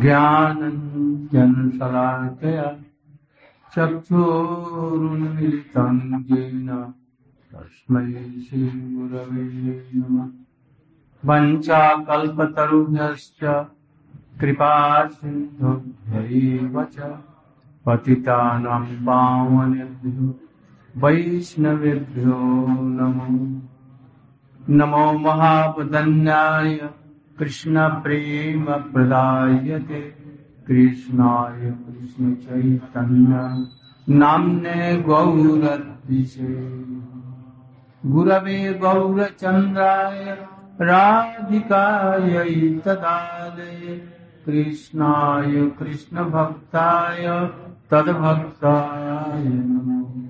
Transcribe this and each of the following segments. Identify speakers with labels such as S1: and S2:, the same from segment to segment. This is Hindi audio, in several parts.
S1: ज्ञानञ्जनशलाकया चक्षुरुन्मिलितं येन तस्मै श्रीगुरवे नमः। वञ्चाकल्पतरुभ्यश्च कृपा सिन्धुभ्यैव च पतितानां पावनेभ्यो वैष्णवेभ्यो नमो। नमो महापदन्याय कृष्णप्रेमप्रदायते कृष्णाय कृष्णचैतन्य नाम्ने गौरद्विषे गुरवे गौरचन्द्राय राधिकायै तदालये। कृष्णाय कृष्णभक्ताय तद्भक्ताय नमो।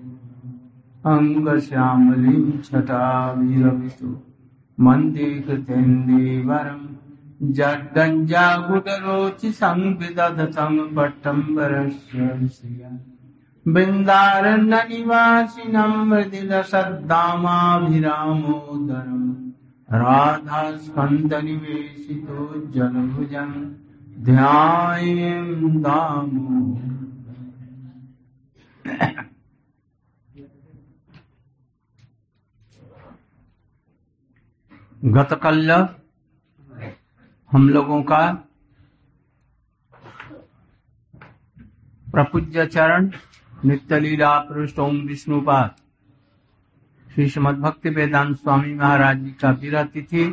S1: अङ्गश्यामलीं छटाभिरवितु मन्दे कृतेन्दीवरम् जड्डञ्जागुडरोचि संविदधतं पट्टम्बरस्य बृन्दारण्यनिवासिनं मृदिलसद्दामाभिरामोदरम् राधास्कन्दनिवेशितो जलभुजम् ध्यायेम् दामो गतकल्य हम लोगों का प्रपूज्य चरण नित्य लीला पृष्ठ ओम विष्णुपाद श्री भक्ति वेदांत स्वामी महाराज जी का विरह तिथि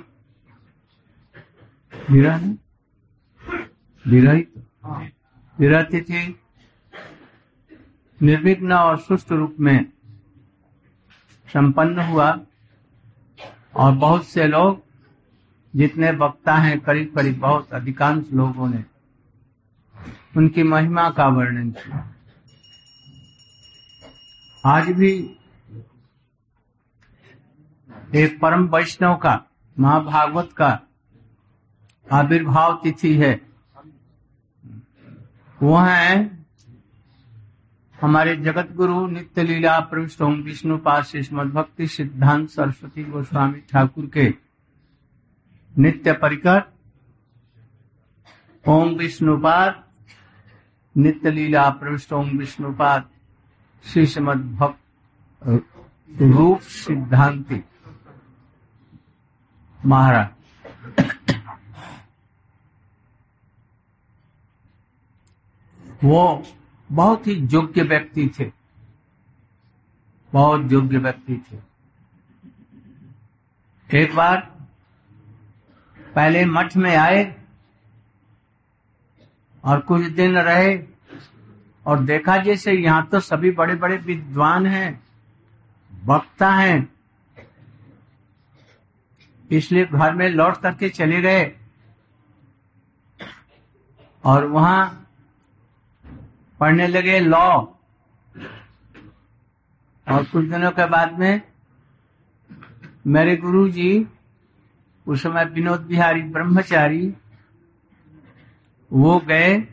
S1: तिथि निर्विघ्न और सुष्ट रूप में संपन्न हुआ और बहुत से लोग जितने वक्ता हैं करीब करीब बहुत अधिकांश लोगों ने उनकी महिमा का वर्णन किया। आज भी एक परम वैष्णव का, महाभागवत का आविर्भाव तिथि है। वह है हमारे जगत गुरु नित्य लीला प्रविष्ट ओम विष्णु पास भक्ति सिद्धांत सरस्वती गोस्वामी ठाकुर के नित्य परिकर, ओम विष्णुपाद नित्य लीला प्रविष्ट ओम विष्णुपाद श्री श्रीमद भक्त रूप सिद्धांति। महाराज। वो बहुत ही योग्य व्यक्ति थे। बहुत योग्य व्यक्ति थे। एक बार पहले मठ में आए और कुछ दिन रहे और देखा जैसे यहाँ तो सभी बड़े बड़े विद्वान हैं वक्ता हैं, इसलिए घर में लौट करके चले गए और वहाँ पढ़ने लगे लॉ। और कुछ दिनों के बाद में मेरे गुरु जी उस समय विनोद बिहारी ब्रह्मचारी वो गए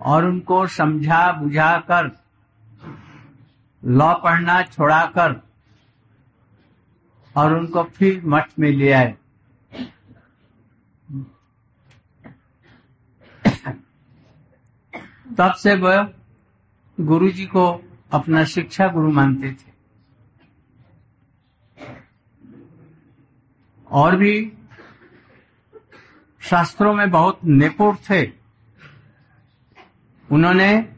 S1: और उनको समझा बुझा कर, लॉ पढ़ना छोड़ाकर और उनको फिर मठ में ले आए। तब से वह गुरु जी को अपना शिक्षा गुरु मानते थे। और भी शास्त्रों में बहुत निपुण थे। उन्होंने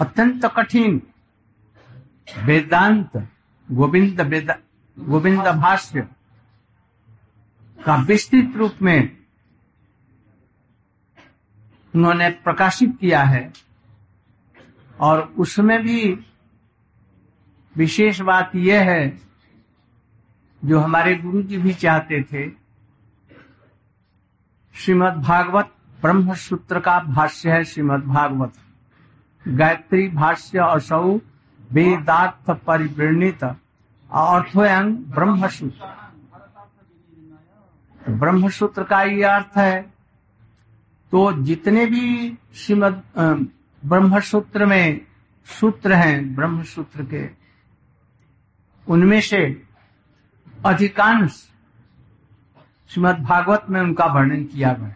S1: अत्यंत कठिन वेदांत, गोविंद वेदा, गोविंद भाष्य का विस्तृत रूप में उन्होंने प्रकाशित किया है और उसमें भी विशेष बात यह है जो हमारे गुरु जी भी चाहते थे। श्रीमद् भागवत ब्रह्म सूत्र का भाष्य है, श्रीमद् भागवत। गायत्री भाष्य असौ वेदार्थ परिवृणित अर्थोयंग ब्रह्म सूत्र ब्रह्म सूत्र का ये अर्थ है तो जितने भी श्रीमद ब्रह्म सूत्र में सूत्र हैं ब्रह्म सूत्र के, उनमें से अधिकांश श्रीमद भागवत में उनका वर्णन किया गया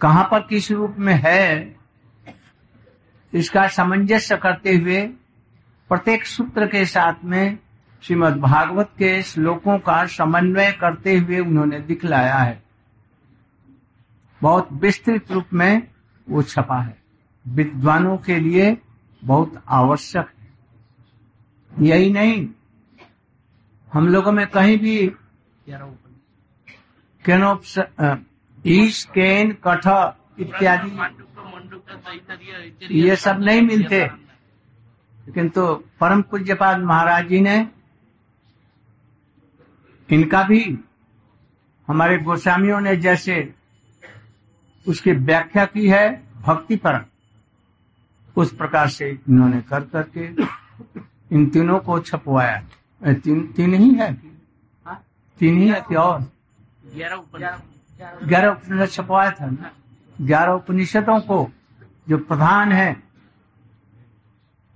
S1: कहाँ पर किस रूप में है, इसका सामंजस्य करते हुए प्रत्येक सूत्र के साथ में श्रीमद् भागवत के श्लोकों का समन्वय करते हुए उन्होंने दिखलाया है। बहुत विस्तृत रूप में वो छपा है। विद्वानों के लिए बहुत आवश्यक है। यही नहीं हम लोगों में कहीं भी केनोप्स ईश, केन, कठ इत्यादि। ये सब नहीं मिलते। किंतु परम पूज्यपाद महाराज जी ने इनका भी, हमारे गोस्वामियों ने जैसे उसकी व्याख्या की है, भक्ति पर उस प्रकार से इन्होंने कर करके इन तीनों को छपवाया। तीन तीन ही है। तीन ही है कि और। ग्यारह उपनिषद। छपवाया था। ग्यारह उपनिषदों को जो प्रधान है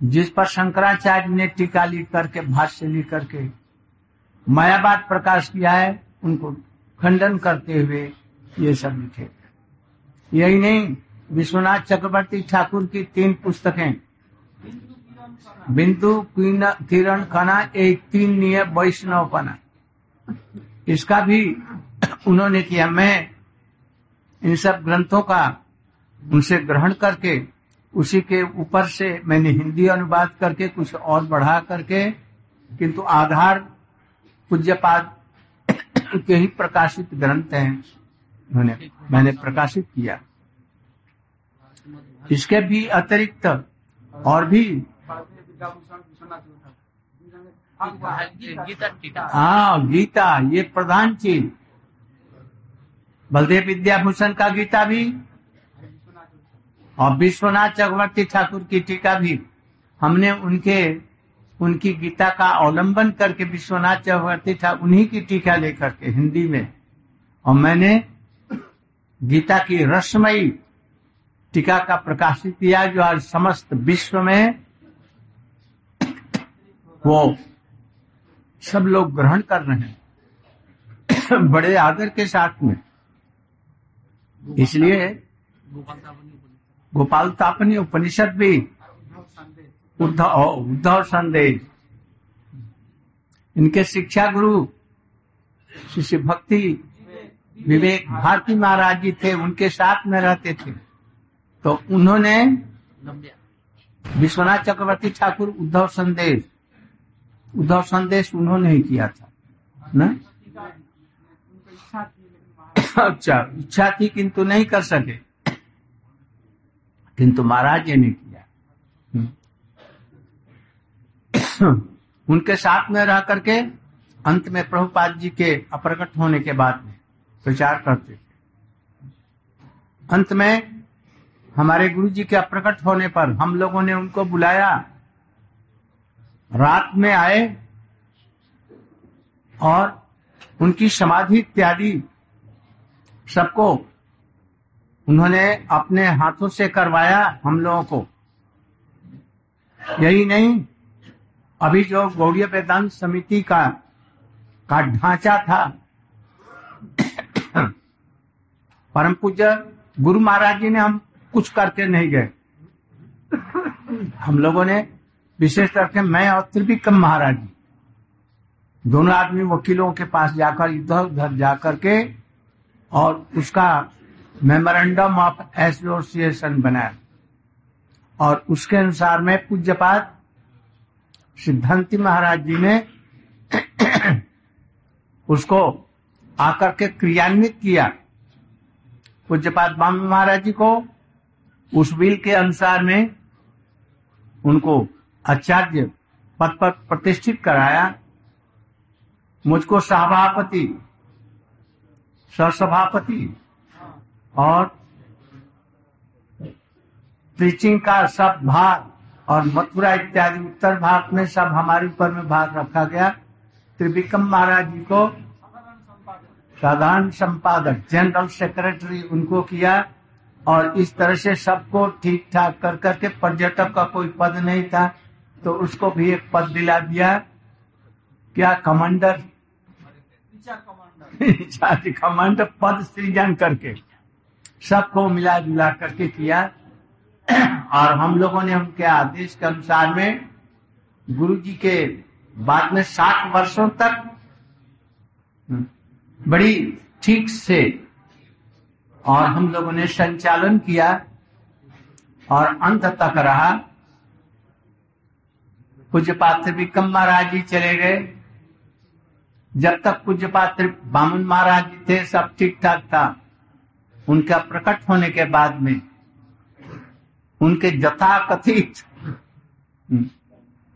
S1: जिस पर शंकराचार्य ने टीका लिख करके भाष्य लिख करके मायावाद प्रकाश किया है उनको खंडन करते हुए ये सब लिखे यही नहीं विश्वनाथ चक्रवर्ती ठाकुर की तीन पुस्तकें। बिंदु, किरण खना एक, तीन, निय वैष्णवपना इसका भी उन्होंने किया। मैं इन सब ग्रंथों का उनसे ग्रहण करके, उसी के ऊपर से मैंने हिंदी अनुवाद करके, कुछ और बढ़ा करके, किंतु आधार पूज्यपाद के ही प्रकाशित ग्रंथ हैं। उन्होंने मैंने प्रकाशित किया। इसके भी अतिरिक्त और भी हाँ गीता, ये प्रधान चीज़। बलदेव विद्याभूषण का गीता भी, और विश्वनाथ चक्रवर्ती ठाकुर की टीका भी। हमने उनके, उनकी गीता का अवलंबन करके विश्वनाथ चक्रवर्ती ठाकुर उन्हीं की टीका लेकर के हिंदी में। और मैंने गीता की रसमयी टीका का प्रकाशित किया, जो आज समस्त विश्व में वो सब लोग ग्रहण कर रहे हैं। बड़े आदर के साथ में। इसलिए गोपाल तापनी उपनिषद भी उद्धव उद्धव संदेश। इनके शिक्षा गुरु शिष्य भक्ति विवेक भारती महाराज जी थे उनके साथ में रहते थे। तो उन्होंने विश्वनाथ चक्रवर्ती ठाकुर उद्धव संदेश उद्धव संदेश उन्होंने ही किया था, ना? अच्छा इच्छा थी किंतु नहीं कर सके। किंतु महाराज जी ने किया। उनके साथ में रह करके अंत में प्रभुपाद जी के अप्रकट होने के बाद में प्रचार करते थे। अंत में हमारे गुरु जी के अप्रकट होने पर हम लोगों ने उनको बुलाया। रात में आए और उनकी समाधि इत्यादि सबको उन्होंने अपने हाथों से करवाया हम लोगों को। यही नहीं, अभी जो गौड़ीय वेदांत समिति का का ढांचा था, परम पूज्य गुरु महाराज जी ने हम कुछ करके नहीं गए। हम लोगों ने विशेष करके मैं और त्रिविक्रम महाराज जी दोनों आदमी वकीलों के पास जाकर, इधर उधर जाकर के और उसका मेमोरेंडम ऑफ़ एसोसिएशन बनाया। और उसके अनुसार में पूज्यपात सिद्धांति महाराज जी ने उसको आकर के क्रियान्वित किया। पूज्यपात बाम महाराज जी को उस बिल के अनुसार में उनको आचार्य पद पर प्रतिष्ठित कराया। मुझको सभापति सभापति और प्रीचिंग का सब भाग और मथुरा इत्यादि उत्तर भारत में सब हमारे ऊपर में भाग रखा गया। त्रिविक्रम महाराज जी को साधारण संपादक जनरल सेक्रेटरी उनको किया और इस तरह से सबको ठीक ठाक कर करके पर्यटक का कोई पद नहीं था। तो उसको भी एक पद दिला दिया। क्या कमांडर? कमांडर। पद सृजन करके सबको मिला जुला करके किया। और हम लोगों ने उनके आदेश के अनुसार में गुरु जी के बाद में सात वर्षों तक बड़ी ठीक से और हम लोगों ने संचालन किया। और अंत तक रहा। पूज्य पात्र विक्रम महाराज जी चले गए। जब तक पूज्य पात्र बामन महाराज जी थे, सब ठीक ठाक था। उनका प्रकट होने के बाद में उनके जथा कथित,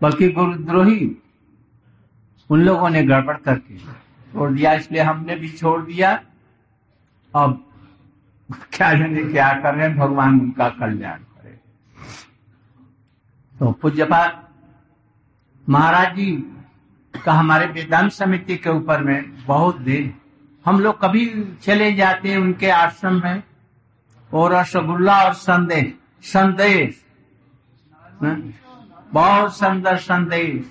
S1: बल्कि गुरुद्रोही, उन लोगों ने गड़बड़ करके छोड़ दिया। इसलिए हमने भी छोड़ दिया। अब क्या जाने क्या कर रहे हैं, भगवान उनका कल्याण करे। तो पूज्यपात महाराज जी का हमारे वेदांत समिति के ऊपर में बहुत दिन हम लोग कभी चले जाते हैं उनके आश्रम में और रसगुल्ला और संदेश संदेश बहुत सुंदर संदेश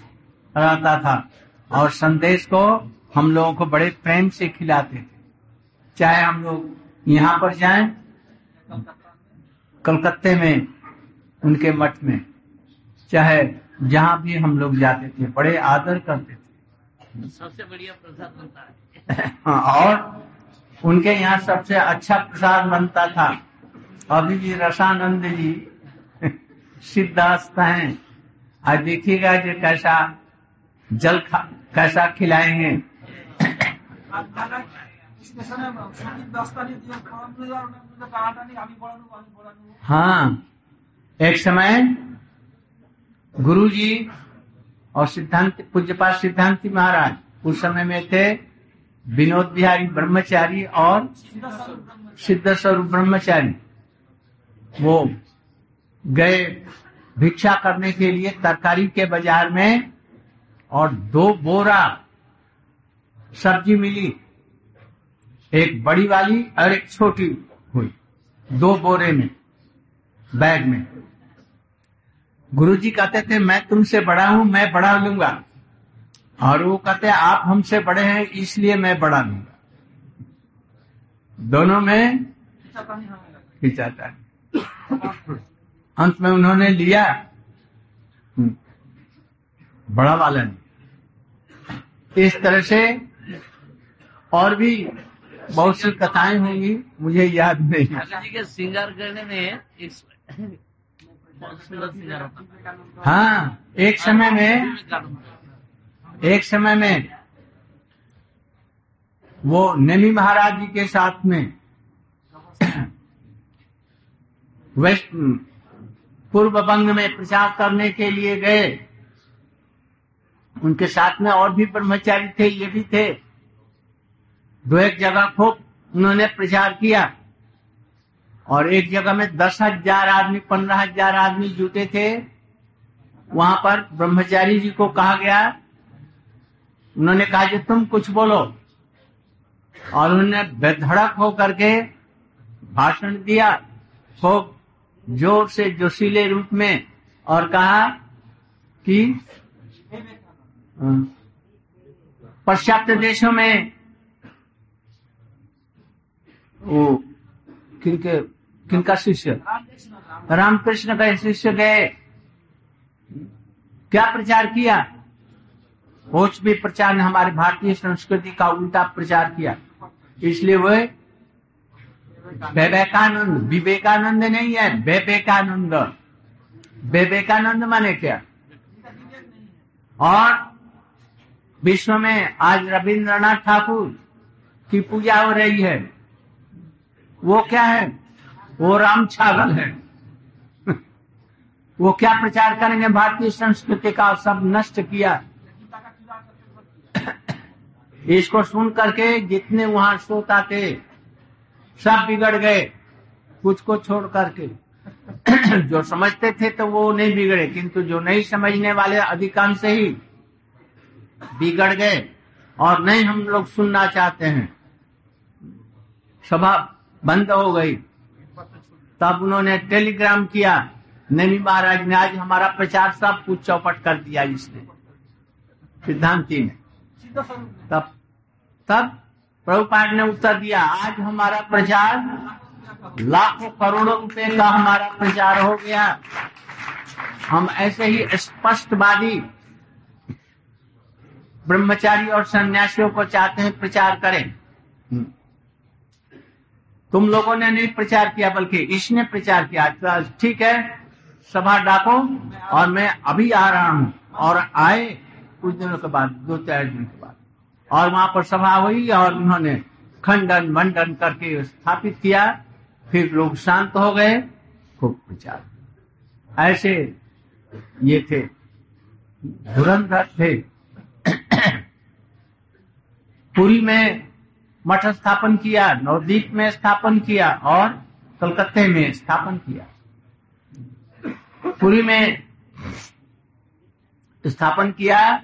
S1: रहता था और संदेश को हम लोगों को बड़े प्रेम से खिलाते थे। चाहे हम लोग यहाँ पर जाएँ, कलकत्ते में, उनके मठ में, चाहे जहाँ भी हम लोग जाते थे बड़े आदर करते थे।
S2: सबसे बढ़िया प्रसाद बनता है।
S1: हाँ, और उनके यहाँ सबसे अच्छा प्रसाद बनता था। अभी भी रसानंद जी सिद्धास्त हैं। आज देखिएगा जो कैसा जल खा कैसा खिलाएँगे। हाँ एक समय गुरु जी और सिद्धांत पूज्यपात सिद्धांति महाराज, उस समय में थे विनोद बिहारी ब्रह्मचारी और सिद्ध स्वरूप ब्रह्मचारी। वो गए भिक्षा करने के लिए तरकारी के बाज़ार में और दो बोरा सब्ज़ी मिली। एक बड़ी वाली और एक छोटी हुई, दो बोरे में, बैग में। गुरुजी कहते थे, मैं तुमसे बड़ा हूँ, मैं बड़ा लूँगा। और वो कहते, आप हमसे बड़े हैं, इसलिए मैं बड़ा लूँगा। दोनों में खिंचाता है। अंत में उन्होंने लिया। बड़ा वाला ने इस तरह से और भी बहुत सी कथाएँ होंगी, मुझे याद नहीं
S2: श्रृंगार करने में है,
S1: एक समय में, एक समय में वो नमी महाराज जी के साथ में वेस्ट पूर्व बंग में प्रचार करने के लिए गए। उनके साथ में और भी ब्रह्मचारी थे, ये भी थे। दो एक जगह खूब उन्होंने प्रचार किया। और एक जगह में दस हज़ार आदमी, पंद्रह हज़ार आदमी जुटे थे। वहाँ पर ब्रह्मचारी जी को कहा गया, उन्होंने कहा कि तुम कुछ बोलो। और उन्होंने बेधड़क होकर के भाषण दिया। खूब ज़ोर से जोशीले रूप में और कहा कि, पाश्चात्य देशों में वो किनके किनका शिष्य? रामकृष्ण का शिष्य गए क्या प्रचार किया? कुछ भी प्रचार ने हमारे भारतीय संस्कृति का उल्टा प्रचार किया। इसलिए वह विवेकानंद विवेकानंद नहीं है, विवेकानंद। विवेकानंद माने क्या? और विश्व में आज रविंद्रनाथ ठाकुर की पूजा हो रही है। वो क्या है? वो राम छागल है। वो क्या प्रचार करेंगे? भारतीय संस्कृति का सब नष्ट किया। इसको सुन करके जितने वहाँ श्रोता थे, सब बिगड़ गए, कुछ को छोड़ करके। जो समझते थे तो वो नहीं बिगड़े, किंतु जो नहीं समझने वाले अधिकांश ही बिगड़ गए, और नहीं हम लोग सुनना चाहते हैं। सभा बंद हो गई। तब उन्होंने टेलीग्राम किया नवी महाराज ने आज हमारा प्रचार सब कुछ चौपट कर दिया इसने, सिद्धांति ने। तब तब प्रभुपाद ने उत्तर दिया, आज हमारा प्रचार लाखों करोड़ों रुपए का हमारा प्रचार हो गया। हम ऐसे ही स्पष्टवादी ब्रह्मचारी और सन्यासियों को चाहते हैं प्रचार करें। तुम लोगों ने नहीं प्रचार किया, बल्कि इसने प्रचार किया। तो ठीक है, सभा डाको और मैं अभी आ रहा हूँ और आए कुछ दिनों के बाद, दो चार दिन के बाद। और वहाँ पर सभा हुई और उन्होंने खंडन मंडन करके स्थापित किया, फिर लोग शांत हो गए, खूब प्रचार। ऐसे ये थे, धुरंधर थे। पुरी में मठ स्थापन किया, नवदीप में स्थापन किया और कलकत्ते में स्थापन किया। पुरी में स्थापन किया,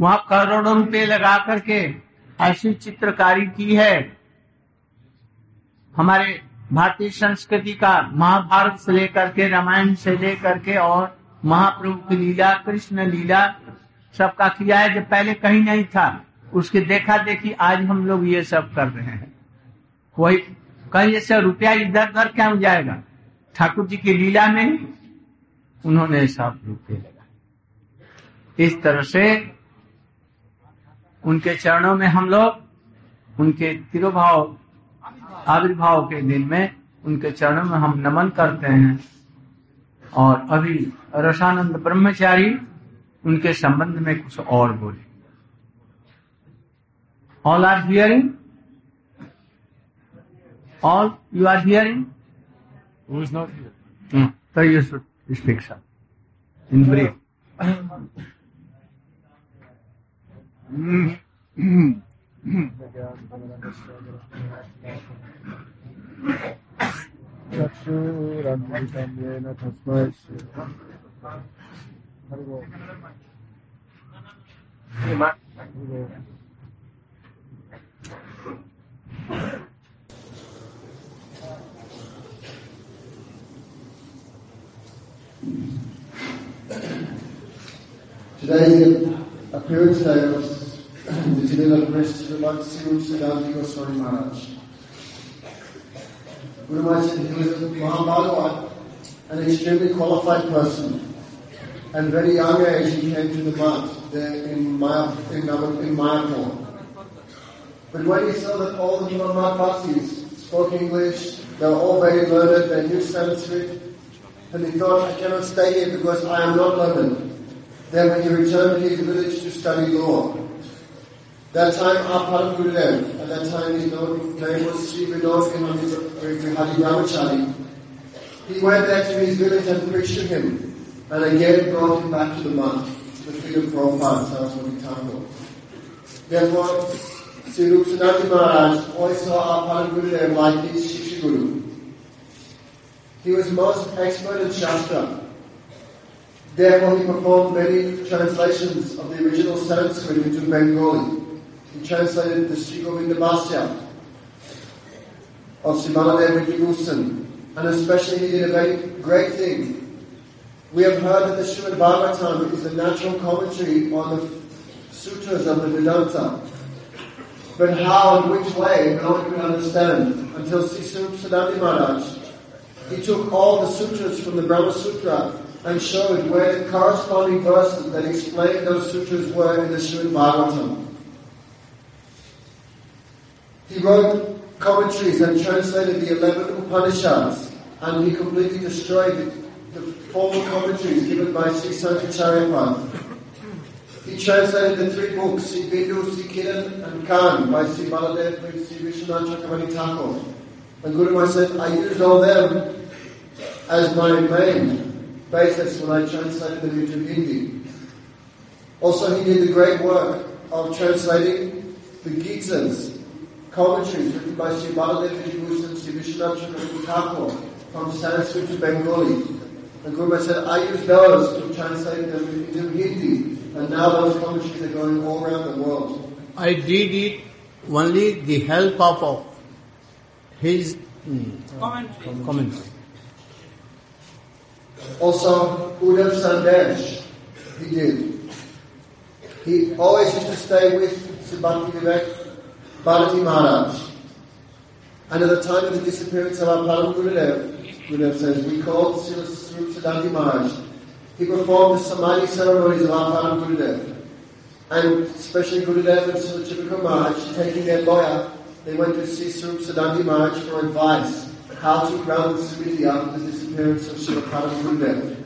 S1: वहाँ करोड़ों रुपए लगा करके ऐसी चित्रकारी की है। हमारे भारतीय संस्कृति का महाभारत से लेकर के रामायण से लेकर के और महाप्रभु की लीला, कृष्ण लीला, सबका किया है, जो पहले कहीं नहीं था। उसकी देखा देखी आज हम लोग ये सब कर रहे हैं। कोई कहीं ऐसा रुपया इधर उधर क्या जाएगा? ठाकुर जी की लीला में उन्होंने सब रुपये लगा। इस तरह से उनके चरणों में हम लोग, उनके तिरुभाव, आविर्भाव के दिन में उनके चरणों में हम नमन करते हैं। और अभी रसानंद ब्रह्मचारी उनके संबंध में कुछ और बोले। All are hearing all you are hearing
S3: Who is not here?
S1: तो you should speak some in brief
S3: चक्षुरन्वितं येन तस्मै श्री हरि ओम्
S4: Today the appearance day of the Janila Press Srimad Siru Siddhanti Goswami Maharaj. Guru Maharaj he was a Mahabhagavat, an extremely qualified person. And very young age he came to the mount there in Maya, in, in. But when he saw that all the Mahapatsis spoke English, they were all very learned, they knew Sanskrit, and he thought, I cannot stay here because I am not learned. Then he returned to his village to study law, that time Param Gurudev, at that time his name was Sri Vinod Vihari Brahmachari, he went back to his village and preached to him, and again brought him back to the to the feet of Prabhupada, Saraswati Thakur. Therefore, Sri Rupsanati Maharaj our Param Gurudev like his Shiksha Guru. He was most expert in Shastra. Therefore, he performed many translations of the original Sanskrit into Bengali. He translated the Sri Govinda of Vidyabhusan, and especially he did a very great thing. We have heard that the Srimad Bhagavatam is a natural commentary on the sutras of the Vedanta. But how and which way, no one could understand until Sri Siddhartha Maharaj he took all the sutras from the Brahma Sutra and showed where the corresponding verses that explained those sutras were in the Srimad. He wrote commentaries and translated the 11 Upanishads and he completely destroyed the, the formal commentaries given by Sri Sankacharya He translated the three books, Sri Bindu, Sri Kiran and Khan by Sri Baladev and Sri Vishwanath Thakur. And Guru said, I used all them as my main basis when I translated them into Hindi. Also, he did the great work of translating the Gitas, commentaries written by Sri Baladev Vijayabhusan and Sri Vishwanath Thakur from Sanskrit to Bengali. And Guru said, I used those to translate them into Hindi, and now those commentaries are going all around the world.
S1: I did it only the help of of his mm, commentary.
S4: Also, Uddhav Sandesh, he did. He always used to stay with Subhakti Vivek Bharati Maharaj. And at the time of the disappearance of our Param Gurudev, Gurudev says, we called Siddhanti Maharaj. He performed the Samadhi ceremonies of our Param Gurudev. And especially Gurudev and Chipika Maharaj, taking their lawyer, they went to see Siddhanti Maharaj for advice how to ground the Smriti after the disappearance of Srila Param Gurudev.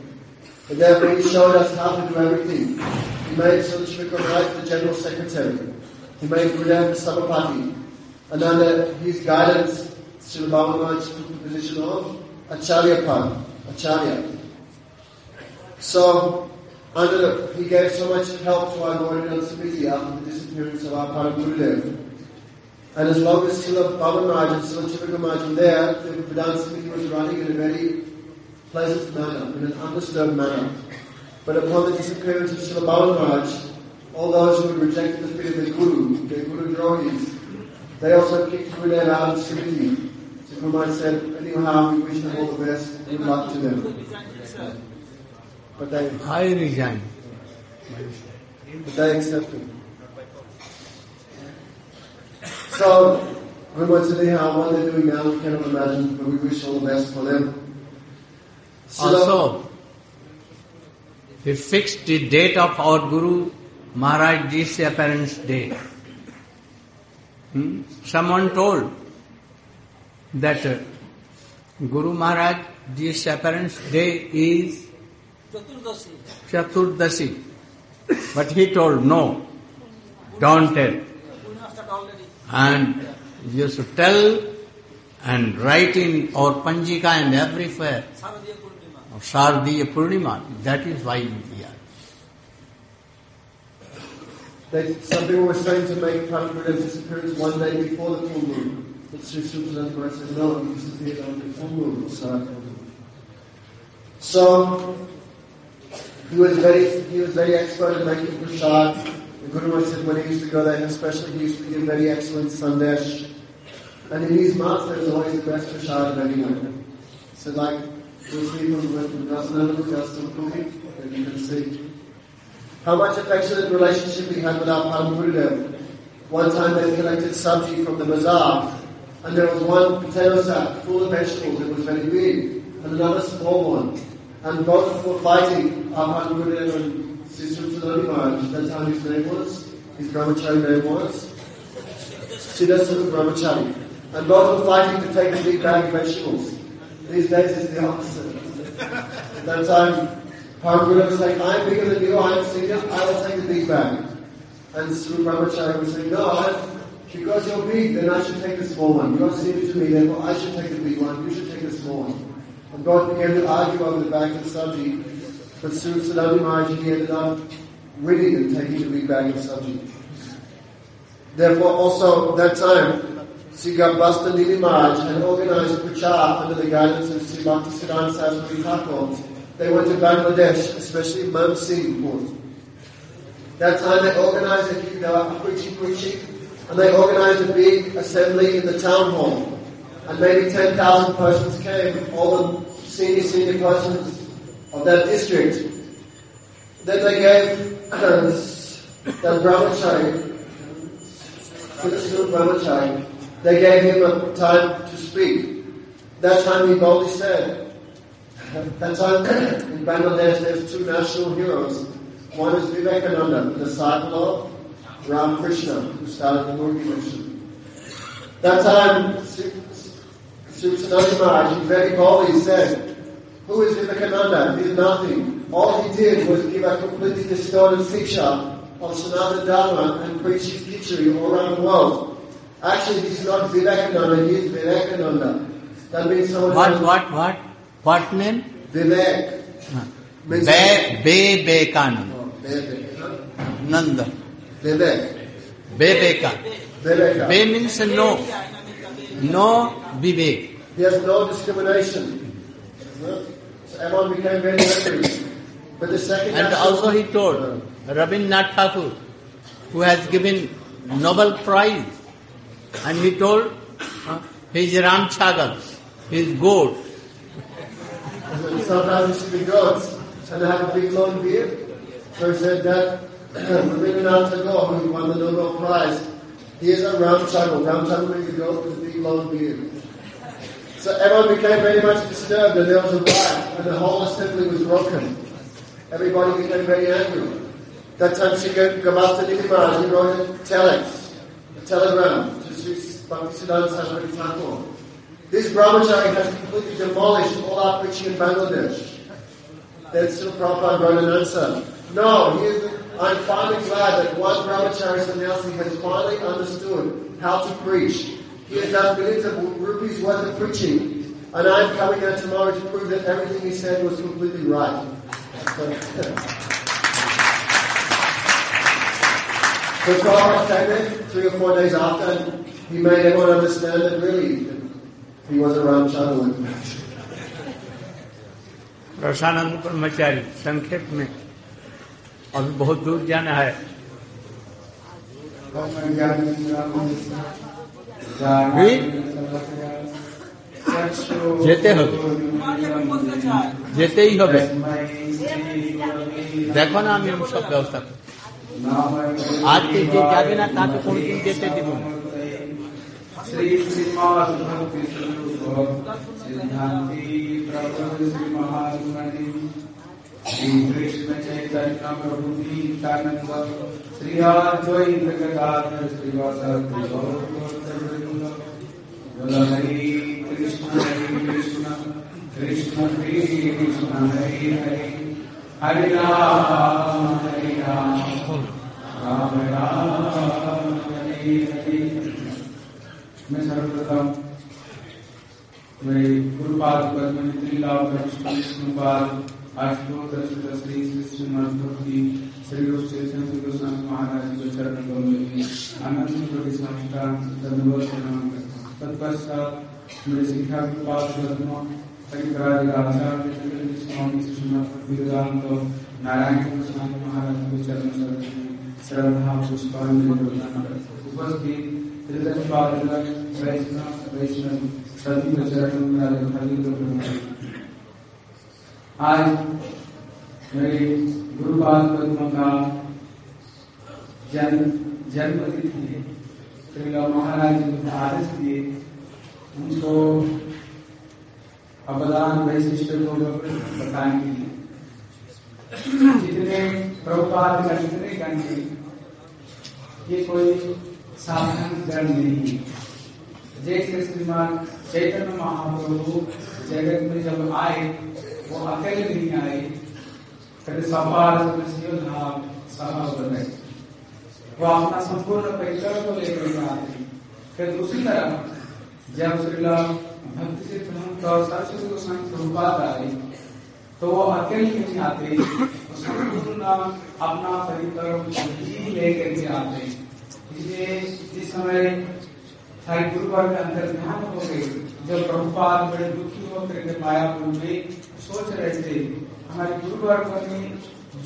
S4: And therefore he showed us how to do everything. He made Srila Maharaj the General Secretary. He made Gurudev the Sabapati. And under his guidance, Srila Maharaj took the position of Acharya Pad, Acharya. So, under the, he gave so much help to our Lord and after the disappearance of our Param Gurudev. And as long as Srila Baba Maharaj and Srila Maharaj were there, the Vedanta Samiti was running in a very pleasant manner, in an undisturbed manner. But upon the disappearance of Srila Maharaj, all those who had rejected the feet of their Guru, their Guru Drohis, they also kicked Gurudev out of Samiti. So Guru said, anyhow, we wish them all the best, good luck to them. But they,
S1: I resign.
S4: but they accepted. So, Guru said, anyhow, what they're doing now, we cannot imagine, but we wish all the best for them.
S1: Also, he fixed the date of our Guru Maharaj disappearance day. Hmm? Someone told that uh, Guru Maharaj disappearance day is Chaturdasi. But he told, no, don't tell. And you should tell and write in our Panjika and everywhere Shardiya Purnima. That is why we are.
S4: They, some people were saying to make Prime disappearance one day before the full moon. But Sri Maharaj said, no, he disappeared on the full moon. So, so he was very, he was very expert at making prasad. The Guru said when he used to go there, especially he used to give very excellent sandesh. And in his mouth there was always the best prasad of anyone. So like, see from with Nasananda Custom cooking, that you can see how much affectionate relationship we had with our Gurudev. One time they collected sabji from the bazaar, and there was one potato sack full of vegetables, it was very big, and another small one. And both were fighting, our Gurudev and Sister Sulani Maharaj. That's how his name was, his brahmachari name was. Siddhasana Brahmachari. And both were fighting to take the big bag of vegetables. These days it's the opposite. At that time, Param Gurudev was like, I'm bigger than you, I'm senior, I will take the big bag. And Sri Brahmachari was saying, no, I, because you're big, then I should take the small one. You're senior to me, therefore I should take the big one, you should take the small one. And God began to argue over the bag of sabji, but Sri Sadhani Maharaj, ended up winning and taking the big bag of sabji. Therefore, also that time, Sri Garbhasta Nili Maharaj had organized Prachar under the guidance of Sri Bhakti Siddhanta Saraswati Thakur. They went to Bangladesh, especially Mam Singh port. That time they organized a they were preaching, preaching, and they organized a big assembly in the town hall. And maybe 10,000 persons came, all the senior, senior persons of that district. Then they gave that brahmachari, Siddhasana brahmachari, they gave him a time to speak. That time he boldly said, that time in Bangladesh there's two national heroes. One is Vivekananda, the disciple of Ramakrishna, who started the Murti mission. That time, Sri Maharaj, he very boldly said, Who is Vivekananda? He is nothing. All he did was give a completely distorted picture of Sanatana Dharma and preach his khichari all around the world. Actually, he's not Vivekananda, he is Vivekananda. That means someone
S1: What, what, what? What name?
S4: Vivek. Means
S1: Be, Bebekanand.
S4: Oh, Vivek. huh?
S1: Nanda.
S4: Vivek.
S1: Bebeka.
S4: Viveka.
S1: Be means no. No Vivek.
S4: He has no discrimination. So everyone became very angry. But the second
S1: And also he told uh, Rabindranath Thakur, who has given Nobel Prize, and he told uh, his Ram Chagal, his goat.
S4: Sometimes it should be goats and they have a big long beard. So he said that Rabindranath Tagore, who won the Nobel Prize, He is a Ramcharan. Ramcharan means a goat with a big long beard. So everyone became very much disturbed and there was a riot and the whole assembly was broken. Everybody became very angry. That time Sri Gavasta Maharaj, he wrote a telex, a telegram Bhaktisiddhanta Saraswati Thakur. This brahmachari has completely demolished all our preaching in Bangladesh. That's Srila Prabhupada wrote an answer. No, is, I'm finally glad that one brahmachari sannyasi has finally understood how to preach. He has done millions of rupees worth of preaching. And I'm coming out tomorrow to prove that everything he said was completely right. So, Prabhupada came three or four days after he made everyone understand that really he was around Chandler.
S1: रसानंद ब्रह्मचारी संक्षेप में अभी बहुत दूर जाना है যেতে হবে যেতেই হবে দেখো না আমি আমি সব ব্যবস্থা করছি আজকে যে যাবে না তাকে কোনদিন যেতে দেব না
S5: श्री श्रीनिवास भक्ति सिद्धांति श्री कृष्ण चैतन्य प्रभु नित्यानंद श्री गौरवृंद कृष्ण हरि कृष्ण कृष्ण कृष्ण हरि हरि हरि राम हरि राम राम राम हरि हरि मैं सर्वप्रथम मैं गुरुपाद पद्म त्रिलाभ विष्णुपाद अष्टोत्तर श्री श्री श्रीमद भक्ति श्री रूप से श्री गोस्वामी महाराज के चरण कमल में अनंत कोटि साष्टांग धन्यवाद प्रणाम तत्पश्चात मेरे शिक्षा गुरुपाद पद्म हरिकराज आचार्य श्री स्वामी श्रीमद वेदांत नारायण गोस्वामी महाराज के चरण श्रद्धा पुष्पांजलि प्रदान उपस्थित को को प्रणाम आज मेरे गुरुपाद पद्म का जन्म जन्म तिथि श्रीला महाराज जी ने आदेश दिए उनको अवदान वैशिष्ट को बताएँगे जितने प्रभुपाद का जितने गण ये कोई साधारण जन नहीं है। जैसे श्रीमान चैतन्य महाप्रभु जगत में जब आए, वो अकेले नहीं आए कभी बनाए वो अपना संपूर्ण परिकर को लेकर आते फिर दूसरी तरफ़ जब श्रीला भक्ति सिद्धांत और सरस्वती गोस्वामी प्रभुपाद आए तो वो अकेले नहीं आते संपूर्ण अपना परिकर ही लेकर के आते। इसलिए समय सारी गुरुवार में अंदर ध्यान हो गए जब प्रभुपाद बड़े दुखी होकर के मायापुर में सोच रहे थे, हमारे गुरुवार ने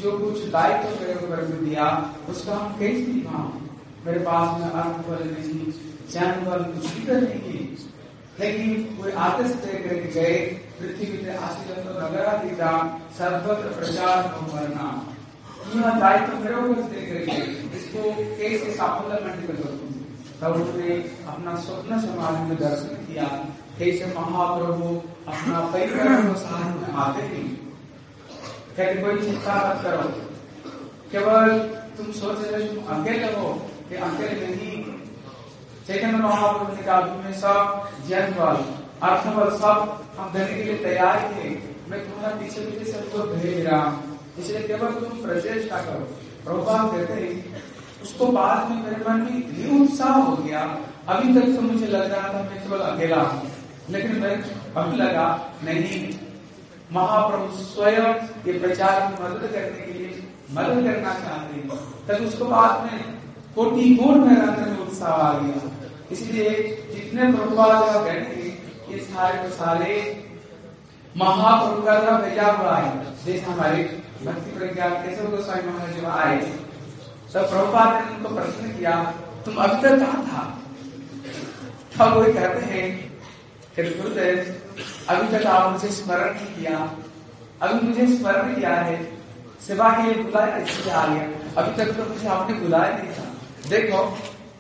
S5: जो कुछ दायित्व मेरे ऊपर में दिया, उसका हम कैसे निभाओ मेरे पास में अर्थ बल नहीं चैन बल कुछ भी नहीं की लेकिन कोई आदेश दे करके गए, पृथ्वी पे आशीर्वाद तो नगराधिका सर्वत्र प्रचार करना यह दायित्व मेरे ऊपर दे करके इसको कैसे साफल्य मंडित करूँ तब उसने अपना स्वप्न समाज में दर्शन किया। कैसे महाप्रभु, अपना परिवार को साथ में आते ही। कहते, कोई चिंता मत करो। केवल तुम सोच रहे तुम अकेले हो कि अकेले नहीं। चैतन्य महाप्रभु ने कहा, तुम्हें सब जन बल अर्थ बल सब हम देने के लिए तैयार थे मैं तुम्हारा पीछे पीछे सबको भेज रहा हूँ। इसलिए केवल तुम प्रचेष्टा करो। प्रभुपाद कहते हैं उसको बाद में मेरे मन में इतनी उत्साह हो गया। अभी तक तो मुझे लग रहा था मैं केवल अकेला हूँ। लेकिन मैं अभी लगा, नहीं। महाप्रभु स्वयं ये प्रचार में मदद करने के लिए मदद करना चाहते हैं। तब उसको बाद में कोटि गुण मेरे अंदर में उत्साह आ गया। इसलिए जितने प्रभुपाद का बैठे ये सारे के सारे महाप्रभु का भेजा हुआ है। जैसे हमारे भक्ति प्रज्ञा कैसे गोस्वामी महाराज आए तब प्रभुपाद ने उनको प्रश्न किया, तुम अभी तक कहा था? तब वो कहते हैं गुरुदेव, अभी तक आप मुझे स्मरण नहीं किया। अभी मुझे स्मरण किया है, सेवा के लिए बुलाया इसलिए आ गया अभी तक तो मुझे आपने बुलाया नहीं था। देखो,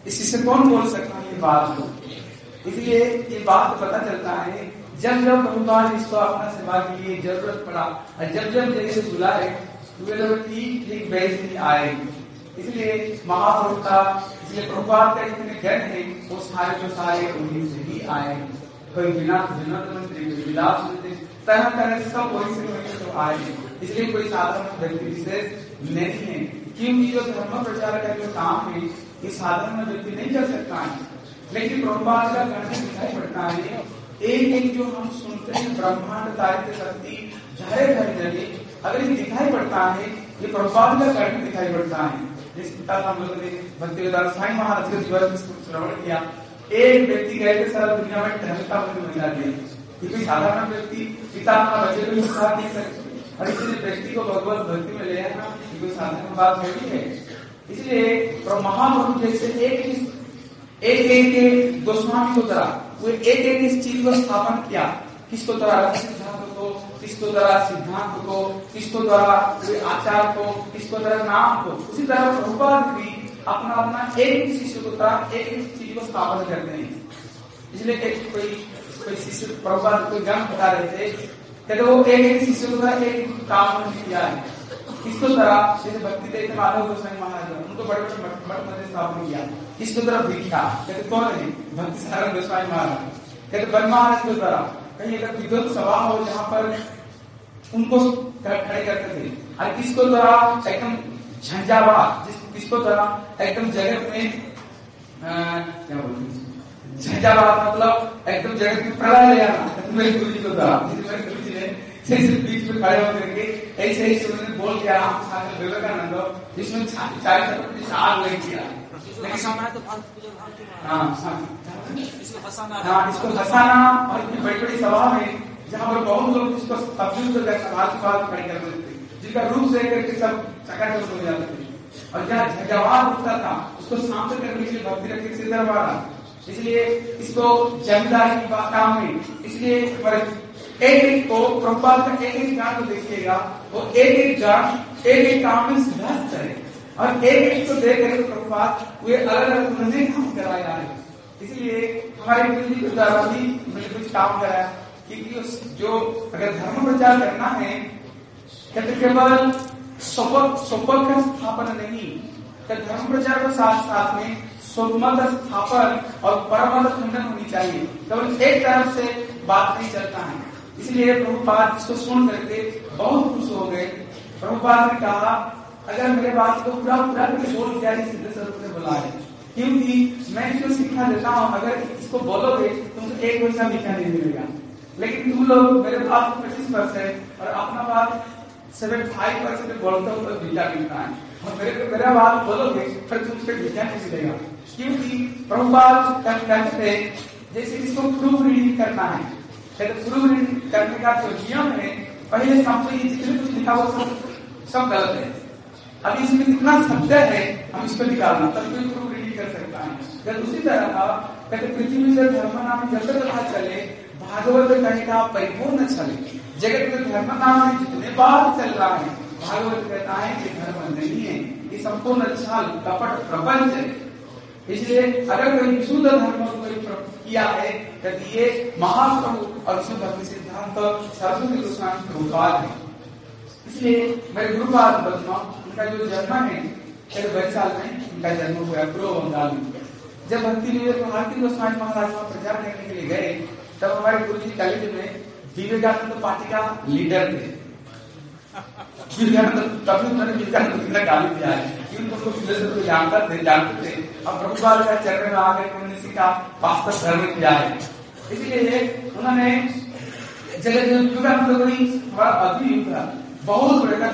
S5: इसी से कौन बोल सकता है ये बात को? इसलिए ये बात पता चलता है, जब जब प्रभुपाद इसको अपना सेवा के लिए ज़रूरत पड़ा, और जब जब जैसे बुलाए तो वे लोग ठीक ठीक वैसे ही आए। इसलिए महाप्रभु का, इसलिए प्रभुपाद का इतने गण है वो सारे जो सारे उन्हीं से ही आए कोई बिना जनत मंत्री विलास मंत्री तरह तरह से सब वही से वही तो आए इसलिए कोई साधारण व्यक्ति विशेष नहीं है। क्योंकि जो धर्म प्रचार का जो काम है, ये साधारण व्यक्ति नहीं कर सकता है। लेकिन प्रभुपाद का गण दिखाई पड़ता है। एक एक जो हम सुनते हैं, ब्रह्मांड तारित शक्ति झारे जगह, अगर ये दिखाई पड़ता है, ये प्रभुपाद का गण दिखाई पड़ता है। जिस पिता हम लोगों ने भक्ति साई महाराज के जीवन श्रवण किया, एक व्यक्ति गए थे सारा दुनिया में टहलता हुआ मिला दिया कि कोई साधारण व्यक्ति पिता अपना बच्चे को साथ नहीं सकते। और इसलिए व्यक्ति को भगवत भक्ति में ले आना कोई साधारण बात नहीं है। इसलिए महाप्रभु जैसे एक एक एक एक गोस्वामी को तरह वो एक एक इस चीज़ को स्थापन किया, किसको सिद्धांत को, किसको द्वारा सिद्धांत को, किसको द्वारा आचार को, किसको द्वारा नाम को, उसी तरह प्रभुपाद भी अपना अपना एक ही शिष्य को एक एक चीज़ को स्थापन करते हैं। इसलिए कोई कोई शिष्य प्रभुपाद, कोई बता रहे थे, कहते वो एक एक शिष्य को एक काम किया है। किसको जैसे भक्ति देते माधव गोस्वामी महाराज, उनको बड़े बड़े स्थापन किया। किसको तरफ़ दिखा कहते कौन है? भक्ति गोस्वामी महाराज। कहते कहीं अगर विद्युत सभा हो जहाँ पर उनको खड़े करते थे। और किसको तरह एकदम झंझावात जिस किसको तरह एकदम जगत में क्या बोलते झंझावात मतलब एकदम जगत में प्रलय ले आना मेरे गुरु जी को मेरे गुरु जी ने सिर्फ़ बीच में खड़े होकर के ऐसे ऐसे बोल के आराम विवेकानंद आग लग किया हाँ, हाँ। इसको हंसाना और इतनी बड़ी बड़ी सभा में जहाँ पर बहुत लोग इसको तब्दील कर सवाल सवाल खड़े कर देते जिनका रूप करके सब हो जाते थे और जहाँ जवाब उठता था उसको शांत करने के लिए भक्ति दरबारा इसलिए इसको जमींदारी की काम में इसलिए एक एक को एक एक गान को देखिएगा वो एक एक गान एक एक काम में सिद्धांत है और एक एक को देख रहे प्रभुपाद वे अलग अलग मंदिर काम कराए जा रहे इसलिए हमारे द्वारा भी मैंने कुछ काम कराया क्योंकि जो अगर धर्म प्रचार करना है, कहते केवल स्वपक स्वपक का स्थापना नहीं तो धर्म प्रचार के साथ साथ में स्वमत स्थापन और परमत खंडन होनी चाहिए। केवल एक तरफ़ से बात नहीं चलता है। इसलिए प्रभुपाद इसको सुन करके बहुत खुश हो गए। प्रभुपाद ने कहा अगर मेरे बात को पूरा पूरा बोल दिया सिद्ध स्वरूप ने बोला है क्योंकि मैं जो शिक्षा देता हूँ, अगर इसको बोलोगे तो तुमको एक पैसा मीठा नहीं मिलेगा। लेकिन तुम लोग मेरे बात पच्चीस परसेंट और अपना बात सेवेंटी फाइव परसेंट बोलते हो तो मीठा मिलता है। और मेरे मेरा बात बोलोगे, फिर तुमसे मीठा नहीं मिलेगा। क्योंकि प्रभुपाद कहते थे जैसे इसको प्रूफ रीडिंग करना है प्रूफ रीडिंग करने का जो नियम है, पहले जितने कुछ लिखा वो सब सब गलत है। अभी इसमें कितना शब्द है, हम इसको निकालना, तब कोई प्रूफ रीडिंग कर सकता है। जब उसी तरह का, कहते पृथ्वी से धर्म नाम जब कहा चले, भागवत कहेगा परिपूर्ण चले। जगत में धर्म नाम जितने बार चल रहा है, भागवत कहता है कि धर्म नहीं है, ये संपूर्ण छल, कपट, प्रपंच है। इसलिए अगर कोई शुद्ध धर्म कोई किया है तो ये महाप्रभु और शुद्ध भक्ति सिद्धांत सरस्वती गोस्वामी प्रभुपाद है। इसलिए मैं गुरुपाद बदमा उनका जो जन्म है करीब बाईस साल में उनका जन्म हुआ पूर्व बंगाल में। जब भक्ति विवेक भारती गोस्वामी महाराज वहाँ प्रचार करने के लिए गए, तब हमारे गुरु जी कॉलेज में विवेकानंद पार्टी का लीडर थे विवेकानंद तभी उन्होंने जानता थे। थे प्रभुपाल चरण में है। उन्होंने युग था बहुत बड़े का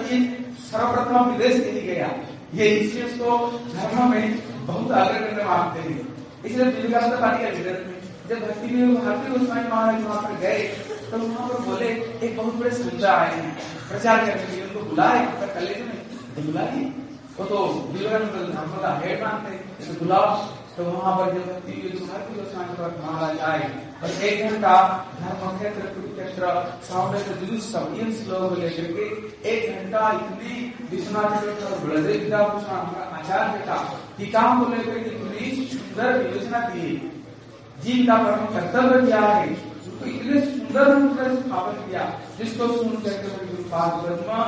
S5: सर्वप्रथम विदेश नहीं गया। ये इसलिए उसको धर्म में बहुत आग्रह करने मानते हैं। इसलिए विवेकानंद पार्टी का लीडर थे जब भक्ति में भारती गोस्वामी महाराज वहाँ पर गए तो वहाँ पर बोले, एक बहुत बड़े संता आए हैं। प्रचार करने के लिए उनको बुलाए कॉलेज में तो बुलाइए। वो तो विवेकानंद धर्म का हेड मानते तो बुलाओ। तो वहाँ पर भक्ति भारती गोस्वामी महाराज आए और एक घंटा धर्म क्षेत्र कुरुक्षेत्र सामने दुरुस्तम इन श्लोक लेकर के एक घंटा इतने विश्वनाथ और बलदेव आचार्य का टीकाओं को लेकर के इतनी सुंदर योजना का परम कर्तव्य क्या है? उनको इतने सुंदर रूप से स्थापन किया, जिसको सुन करके ब्रह्मा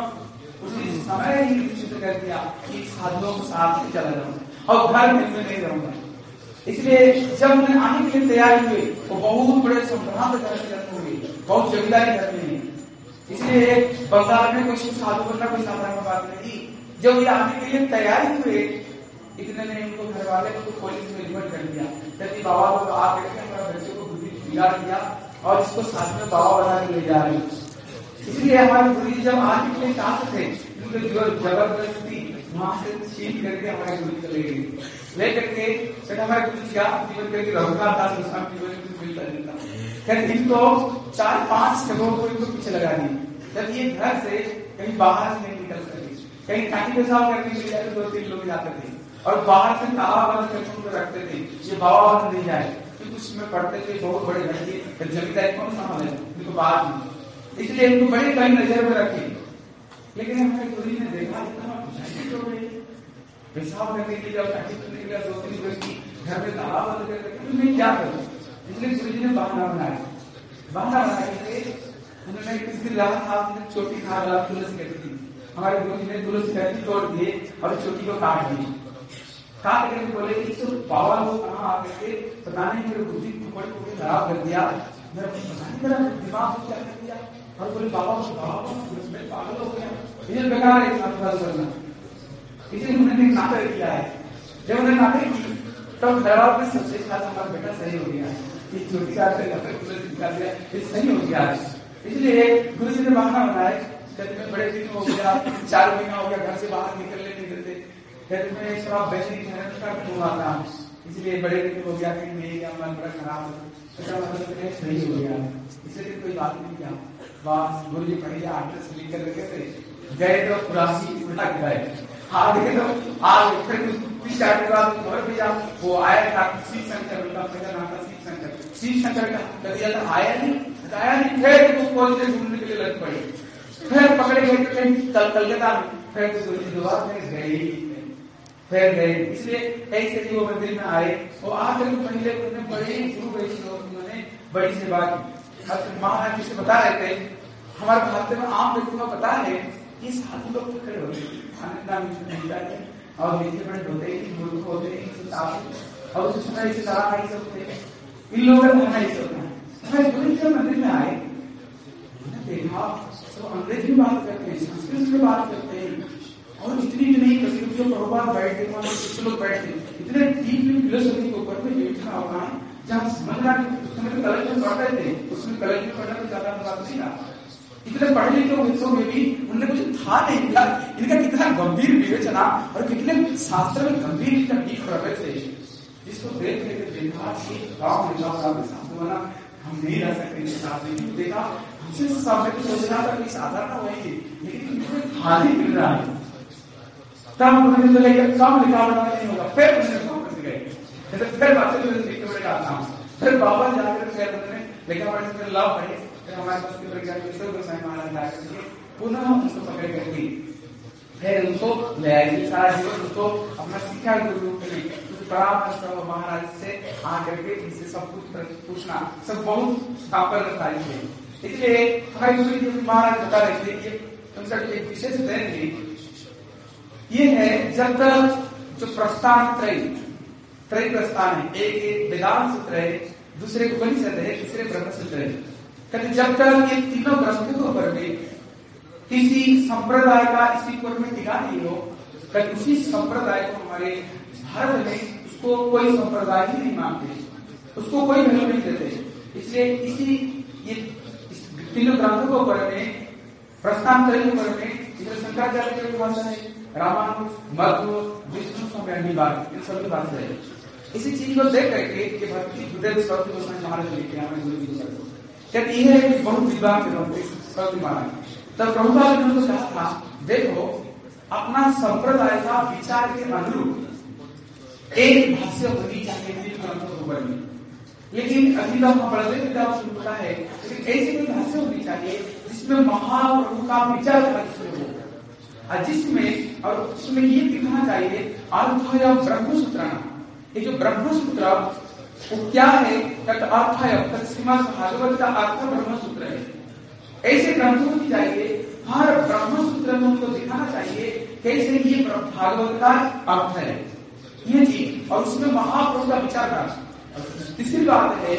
S5: उसी समय ही निश्चित कर दिया कि साधुओं को साथ में चला जाऊँगा और घर में नहीं रहूँगा। इसलिए जब उन्हें आने के लिए तैयार हुए वो बहुत बड़े संभ्रांत घर में जन्म हुए, बहुत जमींदारी घर में इसलिए बंगाल में कुछ साधु बनना कोई साधारण बात नहीं जब ये आने के लिए तैयार हुए, इतने ने उनको घर वाले को पुलिस में रिपोर्ट कर दिया। यदि बाबा को आप देखते हमारे बच्चे को बुद्धि बिगाड़ दिया और इसको साथ में बाबा बना के ले जा रहे इसलिए हमारे गुरु जी जब आने के लिए चाहते थे जो ज़बरदस्ती करके हमारे इनको चार, पाँच जगहों को इनको पीछे लगा दिए जब ये घर से कहीं बाहर से नहीं निकल सके, कहीं पेशाब करने के लिए दो तीन लोग जाते थे और बाहर से ताला रखते थे, ये बाबा बंद नहीं जाए। क्योंकि उसमें पढ़ते थे, बहुत बड़े घर की जमींदारी कौन संभाले उनको बाद में इसलिए इनको बड़ी कई नज़र में रखी। लेकिन हमारे गुरु ने देखा पेशाब करने के लिए जब काटी करने के लिए दो तीन व्यक्ति घर में ताला बंद कर रखे मैं क्या करूँ? इसलिए गुरु जी ने बहाना बनाया बहाना बनाया कि उन्होंने किस दिन रात में चोटी खा रहा तुलसी कहती थी। हमारे गुरु जी ने तुलसी कहती, तोड़ दिए और चोटी को काट दिए। काट करके बोले कि तो बाबा लोग कहाँ आ करके पता नहीं मेरे बुद्धि को बड़ी बड़ी खराब कर दिया? मेरा पता नहीं मेरा दिमाग को क्या कर दिया? और बोले, बाबा बाबा मैं पागल हो गया। ये बेकार है करना इसलिए उन्होंने नाटक किया है। जब उन्होंने नाटक की तब खराब में सबसे खास हमारा बेटा सही हो गया। ये छोटी कार से ये सही हो गया। इसलिए गुरु जी ने बहाना बनाया कहते बड़े दिन हो गया, चार महीना हो गया, घर से बाहर निकलने नहीं देते। फिर मैं वैसे ही ठहर का आता इसलिए बड़े दिन हो गया कि मेरा मन बड़ा खराब हो इसका मतलब है सही हो गया। इसलिए कोई बात नहीं किया। बस गुरु जी आठ से लेकर थे। गए तो पुरासी उल्टा गए तो आज फिर तो से पकड़े गए कल कलकत्ता में फिर तो दोबारा फिर गए फिर गए इसलिए ऐसे ही वो मंदिर में आए। वो आकर पहले उन्होंने बड़े गुरु वैष्णव उन्होंने बड़ी सेवा की। महाराज जी से बता रहे थे, हमारे भारत में आम व्यक्ति को पता है कि साधु लोग तो खड़े हैं और नीचे बड़े होते हैं मूर्ख होते और उस समय ऐसे सारा नहीं सकते इन लोगों का खाना ही सकता है गुरु जी मंदिर में आए देखा तो अंग्रेज़ी में बात करते हैं संस्कृत में बात करते हैं और इतनी भी नहीं कभी जो प्रभुपाद बैठते वहाँ कुछ लोग बैठते इतने डीपली फिलोसफी के ऊपर में बैठना होगा जहाँ उस समय तो कलेज में थे उसमें में पढ़ना तो ज़्यादा बात नहीं था। इतने पढ़े लिखे बच्चों में भी उन्हें कुछ था नहीं। था इनका कितना गंभीर विवेचना और कितने शास्त्र में गंभीर इनका डीप जिसको देख लेकर हम नहीं रह सकते साथ नहीं देखा, हमसे सामने की सोचना था कि साधारण लेकिन खाली मिल रहा है। तब उन्होंने तो लेकर काम नहीं होगा। फिर वापस गए। तो फिर बातें तो फिर बाबा जाकर फिर उन्होंने लिखा पढ़े फिर लाभ पढ़े फिर हमारे पास की प्रज्ञा विश्व गोसाई महाराज जाकर के पुनः उनको पकड़ कर दी फिर उनको ले आई सारा जीवन उनको अपना शिक्षा गुरु के परामर्श महाराज से आकर के इनसे सब कुछ पूछना, सब बहुत स्थापन रहता है। इसलिए हमारे गुरु जी महाराज बता रहे थे कि उनका एक विशेष दैन थी ये है जब तक जो प्रस्थान त्रय त्रय प्रस्थान है। एक वेदांत सूत्र दूसरे उपनिषद है, तीसरे ब्रह्म सूत्र है कहते, जब तक ये तीनों ग्रंथों पर में किसी संप्रदाय का इसी पर में टिका नहीं हो कभी उसी संप्रदाय को हमारे भारत में उसको कोई संप्रदाय ही नहीं मानते, उसको कोई वैल्यू नहीं देते। इसलिए इसी, ये तीनों ग्रंथों को ऊपर में त्रय ऊपर में, इधर शंकराचार्य के भाषा है रामानुज मध्व विष्णु स्वामी बात इन सभी भाषा है। इसी चीज़ को देख करके कि भक्ति महाराज गुरु जी को कहते ये है बहुत विद्वान के महाराज। तब ने उनको कहा था देखो, अपना संप्रदाय का विचार के अनुरूप एक भाष्य होनी चाहिए तीन ग्रंथों के लेकिन अभी तो हम होता है ऐसी कोई भाष्य होनी चाहिए जिसमें महाप्रभु का विचार हो। जिसमें, और उसमें ये दिखना चाहिए अर्थय ब्रह्म सूत्राना ये जो ब्रह्म सूत्र वो क्या है? तत् श्रीमद भागवत का अर्थ ब्रह्म सूत्र है। ऐसे ग्रंथों की चाहिए हर ब्रह्म सूत्र में उनको दिखाना चाहिए, कैसे ये भागवत का अर्थ है। ये चीज़ और उसमें महाप्रभु का विचार करना तीसरी बात है,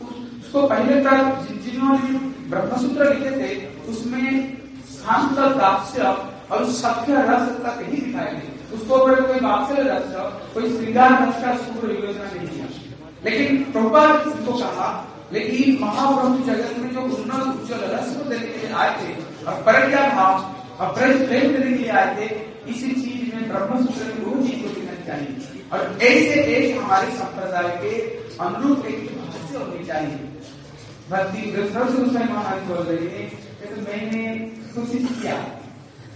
S5: उसको पहले तक जिन्होंने ब्रह्मसूत्र लिखे थे, उसमें शांत दास्य और सत्य रस तक ही दिखाए थे उसको ऊपर कोई वात्सल्य रस कोई श्रृंगार रस का सूत्र योजना नहीं किया लेकिन प्रभुपाद को कहा, लेकिन महाप्रभु जगत में जो उन्नत उज्जवल रस को देने के लिए आए थे, और पर क्या था और प्रेम देने के लिए आए थे, इसी चीज़ में ब्रह्म सूत्र में वो चीज़ को दिखानी चाहिए। और ऐसे एक हमारे संप्रदाय के अनुरूप एक भाष्य होनी चाहिए। भक्ति गोस्वामी महाराज बोल रहे हैं तो मैंने कोशिश किया।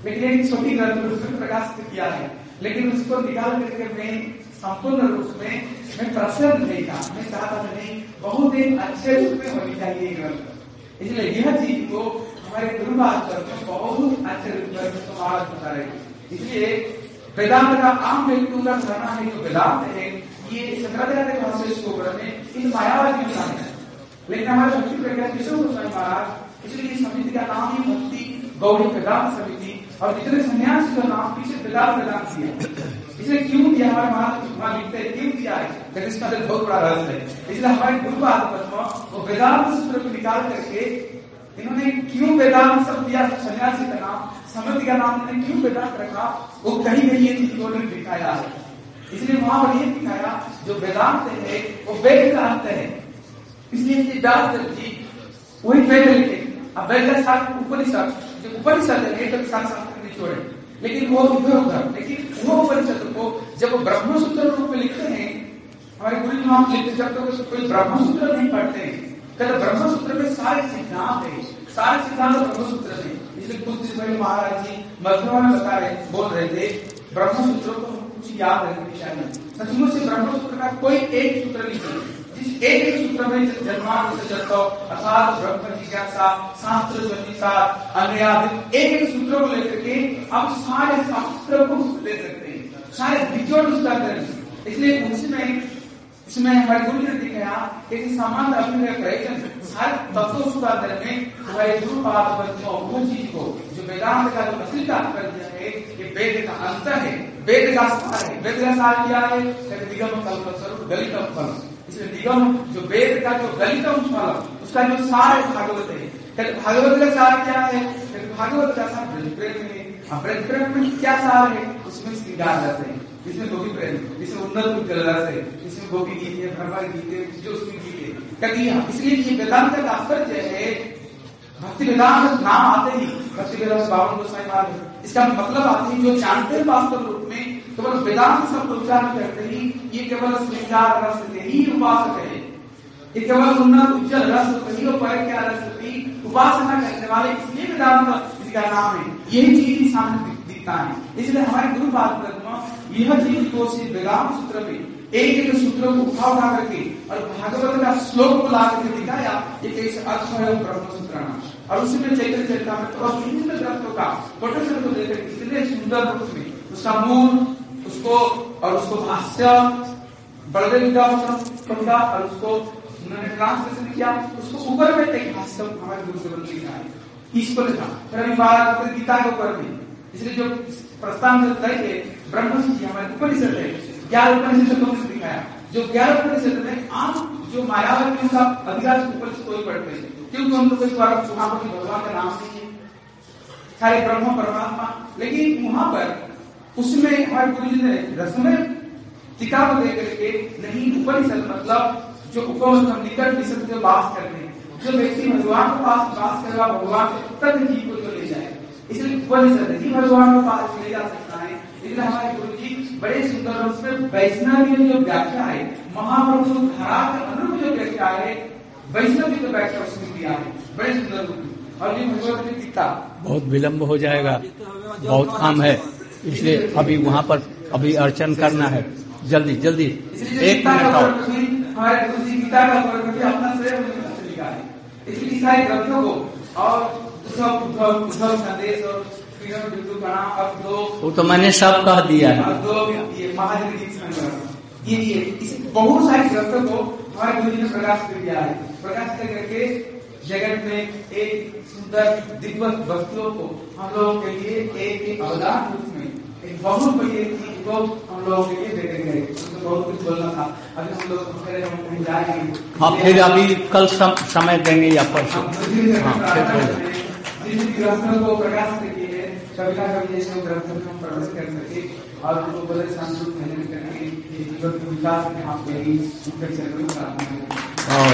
S5: लेकिन एक छोटी उसमें प्रकाशित किया है, लेकिन उसको निकाल करके मैं संपूर्ण रूप में, मैं प्रसन्न नहीं था। मैं चाहता था नहीं बहुत ही अच्छे रूप में होनी चाहिए ग्रंथ। इसलिए यह चीज़ को हमारे गुरु महाराज में बहुत अच्छे रूप में समाज बता रहे इसलिए वेदांत का आम व्यक्तियों का कहना है जो वेदांत है, ये शंकराचार्य भाष्य को में इन मायावादी विधान है। लेकिन हमारे भक्ति प्रज्ञा किशोर गोस्वामी महाराज, इसलिए समिति का नाम ही मुक्ति गौरी वेदांत समिति और जितने सन्यासी का नाम पीछे वेदांत वेदांत दिया इसलिए क्यों दिया? हमारे वहाँ लिखते हैं, क्यों दिया है? क्योंकि इसका अंदर बहुत बड़ा रहस्य है। इसलिए हमारे गुरु पद्म वो वेदांत सूत्र को निकाल करके इन्होंने क्यों वेदांत सब दिया? सन्यासी का नाम समिति का नाम इन्होंने क्यों वेदांत रखा? वो कहीं कहीं ये चीज़ उन्होंने दिखाया है। इसलिए वहाँ पर ये दिखाया, जो वेदांत है, वो वेद का अंत है। इसलिए सिद्धार्थ जी वही वेद लिखे। अब वेद का साथ उपनिषद जो उपनिषद है वेद के साथ साथ निचोड़े लेकिन वो इधर उधर लेकिन वो उपनिषद को जब ब्रह्म सूत्र रूप में लिखते हैं, हमारे गुरु जी हम लिखते जब तो कोई ब्रह्म सूत्र नहीं पढ़ते कहते ब्रह्म सूत्र में सारे सिद्धांत है। सारे सिद्धांत ब्रह्म सूत्र है। इसलिए कुछ दिन पहले महाराज जी मधुरा में बता रहे, बोल रहे थे ब्रह्म सूत्रों को कुछ याद रखने चाहिए सचमुच से ब्रह्म सूत्र का कोई एक सूत्र नहीं जिस एक एक सूत्र में जन्मांत से अर्थात ब्रह्म जिज्ञासा शास्त्र ज्योतिषा अन्य एक एक सूत्रों को लेकर के हम सारे शास्त्रों को ले सकते हैं, सारे निचोड़ उसका करें इसलिए उसमें इसमें हमारे गुरु ने दिखाया कि समान अपने प्रयत्न सारे तत्वों को में हमारे गुरु पाद वो चीज़ को जो वेदांत का जो असली तात्पर्य है कि वेद का अंत है, वेद का सार है, वेद का सार क्या है? निगम कल्प स्वरूप, गलितम फल इसलिए निगम जो वेद का, जो गलितम फल उसका जो सार है, भागवत है। भागवत का सार क्या है? भागवत का सार ब्रज में ब्रज प्रेम में क्या सार है? उसमें श्रृंगार रहते हैं इसमें गोपी प्रेम इसमें उन्नत उज्जवल रस है इसमें गोपी गीत है भरभर गीत है जो उसमें गीत है। कहती है इसलिए ये वेदांत का तात्पर्य है भक्ति वेदांत नाम आते ही भक्ति वेदांत बावन गोस्वामी महाराज, इसका मतलब आते ही जो जानते हैं वास्तव रूप में केवल वेदांत शब्द उच्चारण करते ही ये केवल श्रृंगार रस के ही उपासक है। ये केवल उन्नत, उज्जवल रस कहीं पर क्या रस उपासना करने वाले इसलिए वेदांत इसका नाम है यही चीज़ ही सामने दिखता है। इसलिए हमारे गुरु पाद यह चीज़ को वेदांत सूत्र में एक एक सूत्रों को उठा उठा करके और भागवत का श्लोक को ला करके दिखाया, ये कैसे अर्थ है ब्रह्म सूत्र और उसी में चैत्र चरिता में तो विभिन्न ग्रंथों का कोटेशन को लेकर इतने सुंदर रूप में, उसका मूल उसको और उसको भाष्य और उसको उन्होंने ट्रांसलेशन किया। उसको ऊपर में एक भाष्य हमारे गुरु से है। इसको लिखा अभी बारह गीता के ऊपर में। इसलिए जो प्रस्ताव जी हमारे उपनिषद है। ग्यारह उपनिषद दिखाया। जो ग्यारह उपनिषद में आम जो का अधिकार उपनिषद को ही पढ़ते हैं, क्योंकि द्वारा भगवान का नाम नहीं है। सारे ब्रह्म परमात्मा। लेकिन वहाँ पर उसमें हमारे गुरु जी ने रसमें टीका को दे करके नहीं उपनिषद मतलब जो उपनिषद निकट निषद जो बात करते हैं जो व्यक्ति भगवान के पास बात करेगा भगवान के प्रति जीव को जो ले जाए। इसलिए उपनिषद ही भगवान के पास ले जा सकता है। इसलिए हमारे गुरु जी बड़े सुंदर रूप से वैष्णव की जो व्याख्या है महाप्रभु धारा के अनुरूप जो व्याख्या है वैष्णव की जो व्याख्या उसमें दिया है। बड़े सुंदर रूप में और ये भगवत की गीता
S1: बहुत विलम्ब हो जाएगा। बहुत काम है। इसलिए अभी वहाँ पर अभी अर्चन करना है। जल्दी जल्दी। एक मिनट और वो तो मैंने सब कह दिया है।
S5: ये ये बहुत सारी ग्रंथों को हमारे गुरु जी ने प्रकाश कर दिया है। प्रकाश कर करके जगत में एक सुंदर दिव्य वस्तुओं को हम लोगों के लिए एक एक अवदान रूप में एक बहुत बड़ी चीज़ को हम लोगों के लिए गए तो बहुत कुछ बोलना था। अभी हम लोग हम कहीं जाएँगे
S1: हाँ। फिर अभी कल सम, समय देंगे या परसों। हाँ, बोलो।
S5: जिन ग्रंथों को प्रकाश कवि जैसे ग्रंथों को हम प्रवेश कर सके और उनको बड़े संस्कृत भजन करके जीवन विकास में मेरी प्रार्थना
S1: और